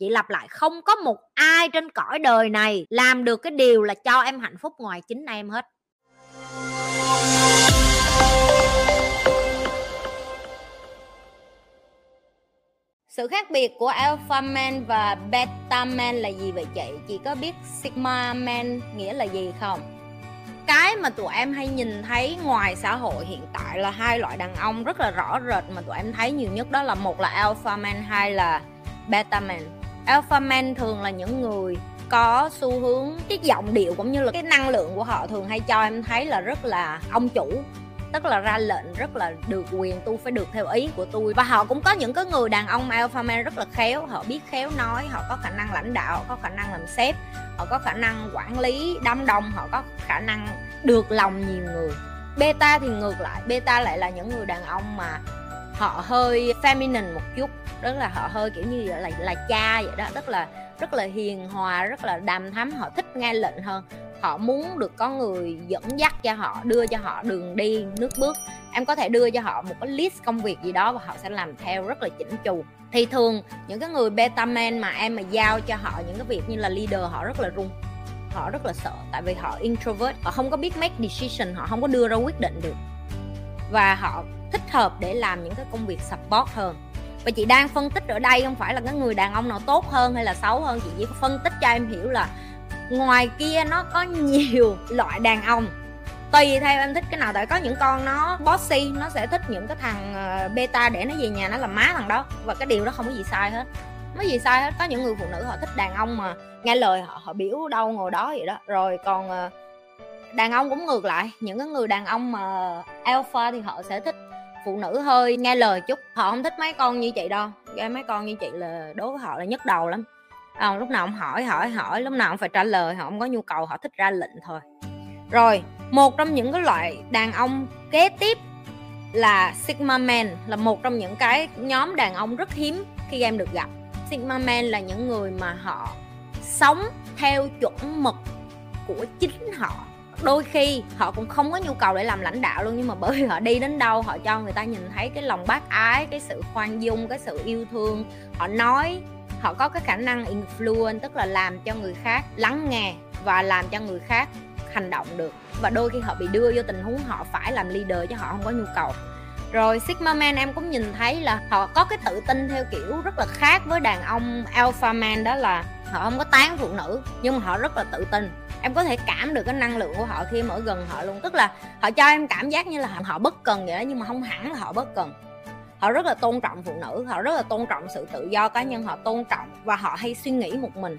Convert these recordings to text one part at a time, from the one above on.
chị lặp lại không có một ai trên cõi đời này làm được cái điều là cho em hạnh phúc ngoài chính em hết Sự khác biệt của Alpha Man và Beta Man là gì vậy chị? Chị có biết Sigma Man nghĩa là gì không? Cái mà tụi em hay nhìn thấy ngoài xã hội hiện tại là hai loại đàn ông rất là rõ rệt mà tụi em thấy nhiều nhất đó là một là Alpha Man, hai là Beta Man. Alpha Man thường là những người có xu hướng, cái giọng điệu cũng như là cái năng lượng của họ thường hay cho em thấy là rất là ông chủ. Tức là ra lệnh rất là được quyền tôi phải được theo ý của tôi. Và họ cũng có những cái người đàn ông alpha man rất là khéo. Họ biết khéo nói, họ có khả năng lãnh đạo, họ có khả năng làm sếp, họ có khả năng quản lý, đám đông, họ có khả năng được lòng nhiều người. Beta thì ngược lại, beta lại là những người đàn ông mà họ hơi feminine một chút rất là họ hơi, kiểu như là là cha vậy đó, rất là rất là hiền hòa, rất là đàm thắm, họ thích nghe lệnh hơn. Họ muốn được có người dẫn dắt cho họ, đưa cho họ đường đi, nước bước. Em có thể đưa cho họ một cái list công việc gì đó và họ sẽ làm theo rất là chỉnh chu. Thì thường, những cái người beta man mà em mà giao cho họ những cái việc như là leader, họ rất là run, họ rất là sợ, tại vì họ introvert, họ không có biết make decision, họ không có đưa ra quyết định được. Và họ thích hợp để làm những cái công việc support hơn và chị đang phân tích ở đây không phải là cái người đàn ông nào tốt hơn hay là xấu hơn, chị chỉ phân tích cho em hiểu là ngoài kia nó có nhiều loại đàn ông. Tùy theo em thích cái nào, tại có những con nó bossy, nó sẽ thích những cái thằng ờ, beta để nó về nhà nó làm má thằng đó. Và cái điều đó không có gì sai hết. Không có gì sai hết. Có những người phụ nữ họ thích đàn ông mà nghe lời họ họ biểu đâu ngồi đó vậy đó. Rồi còn ờ, đàn ông cũng ngược lại. Những cái người đàn ông mà alpha thì họ sẽ thích phụ nữ hơi nghe lời chút. Họ không thích mấy con như chị đâu. Cái mấy con như chị là đối với họ là nhức đầu lắm. À, lúc nào ông hỏi hỏi hỏi lúc nào ông phải trả lời họ không có nhu cầu họ thích ra lệnh thôi. Rồi một trong những cái loại đàn ông kế tiếp là Sigma Man là một trong những cái nhóm đàn ông rất hiếm khi em được gặp. Sigma Man là những người mà họ sống theo chuẩn mực của chính họ đôi khi họ cũng không có nhu cầu để làm lãnh đạo luôn, nhưng mà bởi vì họ đi đến đâu, họ cho người ta nhìn thấy cái lòng bác ái, cái sự khoan dung, cái sự yêu thương. Họ nói họ có cái khả năng influence, tức là làm cho người khác lắng nghe và làm cho người khác hành động được. Và đôi khi họ bị đưa vô tình huống họ phải làm leader chứ họ không có nhu cầu. Rồi Sigma Man em cũng nhìn thấy là họ có cái tự tin theo kiểu rất là khác với đàn ông Alpha Man, đó là họ không có tán phụ nữ, nhưng mà họ rất là tự tin. Em có thể cảm được cái năng lượng của họ khi em ở gần họ luôn. Tức là họ cho em cảm giác như là họ bất cần vậy đó, nhưng mà không hẳn là họ bất cần. Họ rất là tôn trọng phụ nữ, họ rất là tôn trọng sự tự do cá nhân, họ tôn trọng và họ hay suy nghĩ một mình.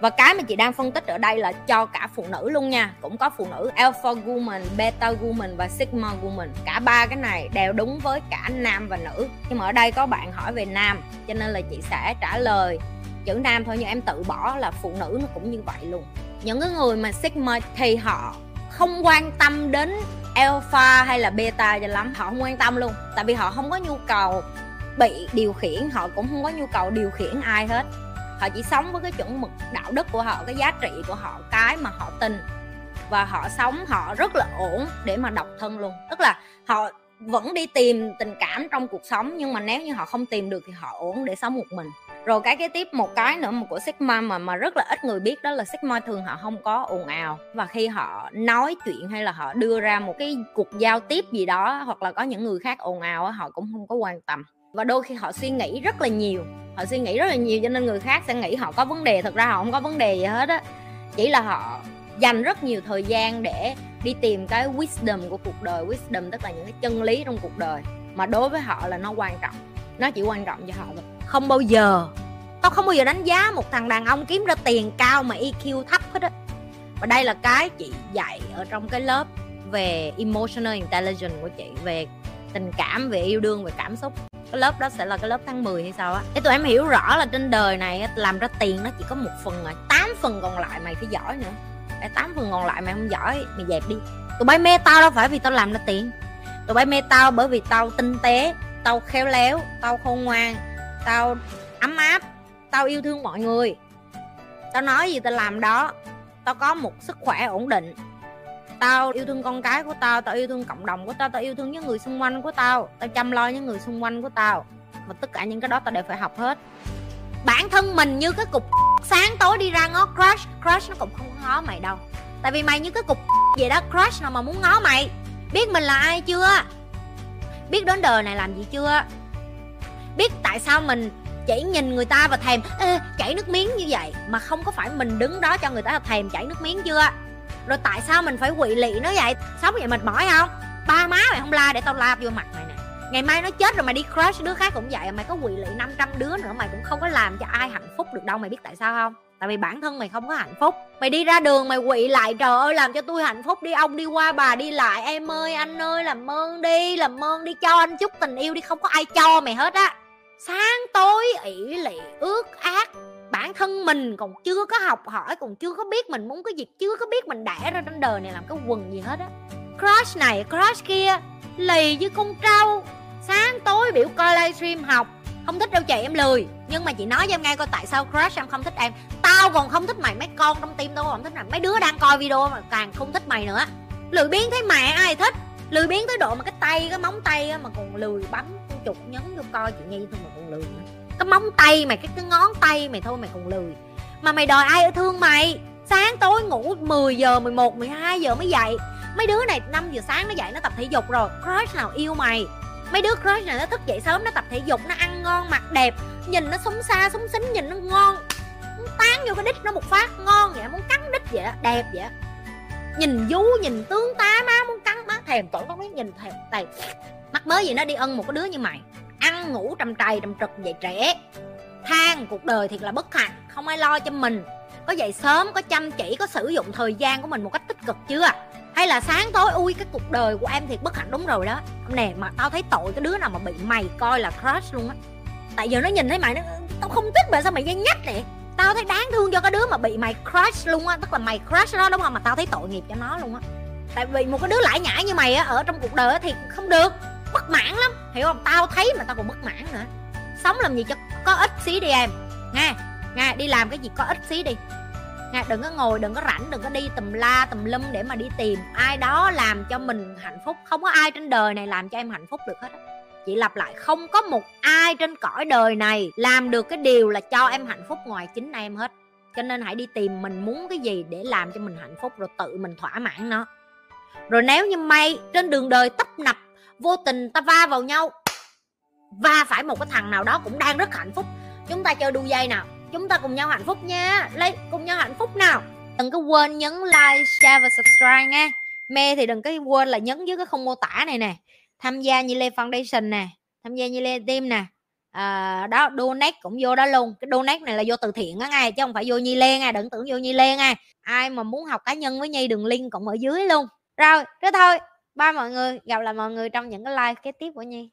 Và cái mà chị đang phân tích ở đây là cho cả phụ nữ luôn nha. Cũng có phụ nữ alpha woman, beta woman và sigma woman. Cả ba cái này đều đúng với cả nam và nữ. Nhưng mà ở đây có bạn hỏi về nam, cho nên là chị sẽ trả lời chữ nam thôi, nhưng em tự bỏ là phụ nữ nó cũng như vậy luôn. Những cái người mà sigma thì họ không quan tâm đến alpha hay là beta cho lắm. Họ không quan tâm luôn, tại vì họ không có nhu cầu bị điều khiển. Họ cũng không có nhu cầu điều khiển ai hết. Họ chỉ sống với cái chuẩn mực đạo đức của họ, cái giá trị của họ, cái mà họ tin. Và họ sống, họ rất là ổn để mà độc thân luôn. Tức là họ vẫn đi tìm tình cảm trong cuộc sống, nhưng mà nếu như họ không tìm được thì họ ổn để sống một mình rồi cái kế tiếp một cái nữa mà của Sigma mà mà rất là ít người biết đó là Sigma thường họ không có ồn ào. Và khi họ nói chuyện hay là họ đưa ra một cái cuộc giao tiếp gì đó, hoặc là có những người khác ồn ào họ cũng không có quan tâm. Và đôi khi họ suy nghĩ rất là nhiều. Họ suy nghĩ rất là nhiều cho nên người khác sẽ nghĩ họ có vấn đề. Thật ra họ không có vấn đề gì hết á. Chỉ là họ dành rất nhiều thời gian để đi tìm cái wisdom của cuộc đời. Wisdom tức là những cái chân lý trong cuộc đời. Mà đối với họ là nó quan trọng. Nó chỉ quan trọng cho họ thôi. Không bao giờ tao không bao giờ đánh giá một thằng đàn ông kiếm ra tiền cao mà EQ thấp hết á. Và đây là cái chị dạy ở trong cái lớp về emotional intelligence của chị, về tình cảm, về yêu đương, về cảm xúc. Cái lớp đó sẽ là cái lớp tháng 10 hay sao á. Để tụi em hiểu rõ là trên đời này làm ra tiền nó chỉ có một phần rồi tám phần còn lại mày phải giỏi nữa. Cái tám phần còn lại mày không giỏi, mày dẹp đi. Tụi bay mê tao đâu phải vì tao làm ra tiền. Tụi bay mê tao bởi vì tao tinh tế, tao khéo léo, tao khôn ngoan, tao ấm áp tao yêu thương mọi người. Tao nói gì tao làm đó. Tao có một sức khỏe ổn định. Tao yêu thương con cái của tao tao yêu thương cộng đồng của tao tao yêu thương những người xung quanh của tao tao chăm lo những người xung quanh của tao. Và tất cả những cái đó tao đều phải học hết. Bản thân mình như cái cục sáng tối đi ra ngó crush crush nó cũng không có ngó mày đâu. Tại vì mày như cái cục vậy đó, crush nào mà muốn ngó mày. Biết mình là ai chưa? Biết đến đời này làm gì chưa? Biết tại sao mình chỉ nhìn người ta và thèm Ê, chảy nước miếng như vậy mà không có phải mình đứng đó cho người ta thèm chảy nước miếng chưa? Rồi tại sao mình phải quỵ lị nó vậy? Sống vậy mệt mỏi không? Ba má mày không la để tao la vô mặt mày nè. Ngày mai nó chết rồi mày đi crush đứa khác cũng vậy mày có quỵ lị 500 đứa nữa mày cũng không có làm cho ai hạnh phúc được đâu mày biết tại sao không? Tại vì bản thân mày không có hạnh phúc. Mày đi ra đường mày quỵ lại trời ơi làm cho tôi hạnh phúc. Đi ông đi qua bà đi lại. Em ơi anh ơi làm ơn đi làm ơn đi cho anh chút tình yêu đi không có ai cho mày hết á sáng tối ỷ lị ước ác. Bản thân mình còn chưa có học hỏi, còn chưa có biết mình muốn cái gì, chưa có biết mình đẻ ra trên đời này làm cái quần gì hết á. Crush này, crush kia, lì với con trâu. Sáng tối biểu coi livestream học. Không thích đâu chị, em lười. Nhưng mà chị nói cho em nghe coi tại sao crush em không thích em. Tao còn không thích mày, mấy con trong tim tao còn thích mày. Mấy đứa đang coi video mà càng không thích mày nữa. Lười biến thấy mẹ ai thích? Lười biến tới độ mà cái tay, cái móng tay mà còn lười bấm chục nhấn vô coi chị nhi thôi mà còn lười nữa. Cái móng tay mày, cái cái ngón tay mày thôi mày còn lười. Mà mày đòi ai ở thương mày? Sáng tối ngủ 10 giờ 11 12 giờ mới dậy. Mấy đứa này 5 giờ sáng nó dậy nó tập thể dục rồi, crush nào yêu mày? Mấy đứa crush này nó thức dậy sớm nó tập thể dục, nó ăn ngon, mặc đẹp, nhìn nó sống xa, sống xính, nhìn nó ngon. Muốn tán vô cái đít nó một phát, ngon vậy, muốn cắn đít vậy đó đẹp vậy. Đó. nhìn vú, nhìn tướng tá má, muốn cắn má, thèm tội nó mới nhìn thèm thèm mắc mới gì nó đi ân một cái đứa như mày. Ăn, ngủ, trầm trầy, trầm trực vậy trẻ. Than cuộc đời thiệt là bất hạnh, không ai lo cho mình. Có dậy sớm, có chăm chỉ, có sử dụng thời gian của mình một cách tích cực chưa? Hay là sáng tối, ui, cái cuộc đời của em thiệt bất hạnh đúng rồi đó. Nè, mà tao thấy tội cái đứa nào mà bị mày coi là crush luôn á. Tại giờ nó nhìn thấy mày nó, tao không thích mà sao mày nhanh nhắc vậy? Tao thấy đáng thương cho cái đứa mà bị mày crush luôn á. Tức là mày crush nó đúng không? Mà tao thấy tội nghiệp cho nó luôn á. Tại vì một cái đứa lãi nhãi như mày á, ở trong cuộc đời thì không được bất mãn lắm. Hiểu không? Tao thấy mà tao còn bất mãn nữa. Sống làm gì cho có ích xí đi em. Nghe nghe đi làm cái gì có ích xí đi. Nghe đừng có ngồi, đừng có rảnh, đừng có đi tùm la, tùm lum để mà đi tìm. Ai đó làm cho mình hạnh phúc. Không có ai trên đời này làm cho em hạnh phúc được hết chị lặp lại, không có một ai trên cõi đời này làm được cái điều là cho em hạnh phúc ngoài chính em hết. Cho nên hãy đi tìm mình muốn cái gì để làm cho mình hạnh phúc, rồi tự mình thỏa mãn nó. Rồi nếu như may, trên đường đời tấp nập vô tình ta va vào nhau. Va phải một cái thằng nào đó cũng đang rất hạnh phúc. Chúng ta chơi đu dây nào chúng ta cùng nhau hạnh phúc nha. Lấy cùng nhau hạnh phúc nào. Đừng có quên nhấn like share và subscribe nha. Mê thì đừng có quên là nhấn dưới cái không mô tả này nè. Tham gia như lê foundation nè. Tham gia như lê team nè. À, đó donate cũng vô đó luôn. Cái donate này là vô từ thiện á ngay chứ không phải vô nhi lê ngay đừng tưởng vô nhi lê ngay ai mà muốn học cá nhân với nhi đường link cũng ở dưới luôn. Rồi thế thôi bye mọi người, gặp lại mọi người trong những cái like kế tiếp của nhi.